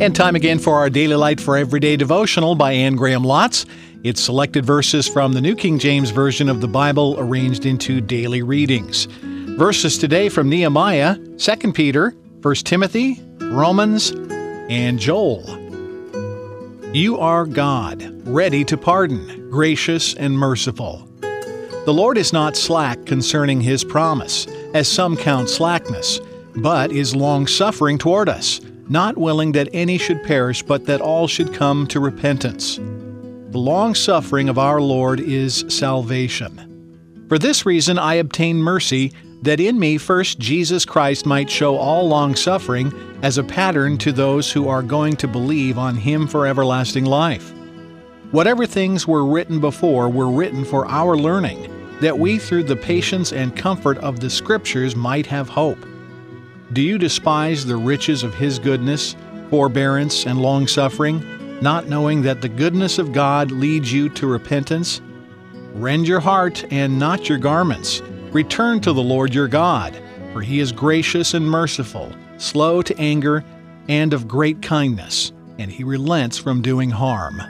And time again for our Daily Light for Everyday devotional by Anne Graham Lotz. It's selected verses from the New King James Version of the Bible arranged into daily readings. Verses today from Nehemiah, 2 Peter, 1 Timothy, Romans, and Joel. You are God, ready to pardon, gracious and merciful. The Lord is not slack concerning his promise, as some count slackness, but is long suffering toward us not willing that any should perish, but that all should come to repentance. The long suffering of our Lord is salvation. For this reason I obtain mercy, that in me first Jesus Christ might show all long suffering as a pattern to those who are going to believe on him for everlasting life. Whatever things were written before were written for our learning, that we through the patience and comfort of the Scriptures might have hope. Do you despise the riches of His goodness, forbearance, and long suffering, not knowing that the goodness of God leads you to repentance? Rend your heart and not your garments. Return to the Lord your God, for He is gracious and merciful, slow to anger, and of great kindness, and He relents from doing harm.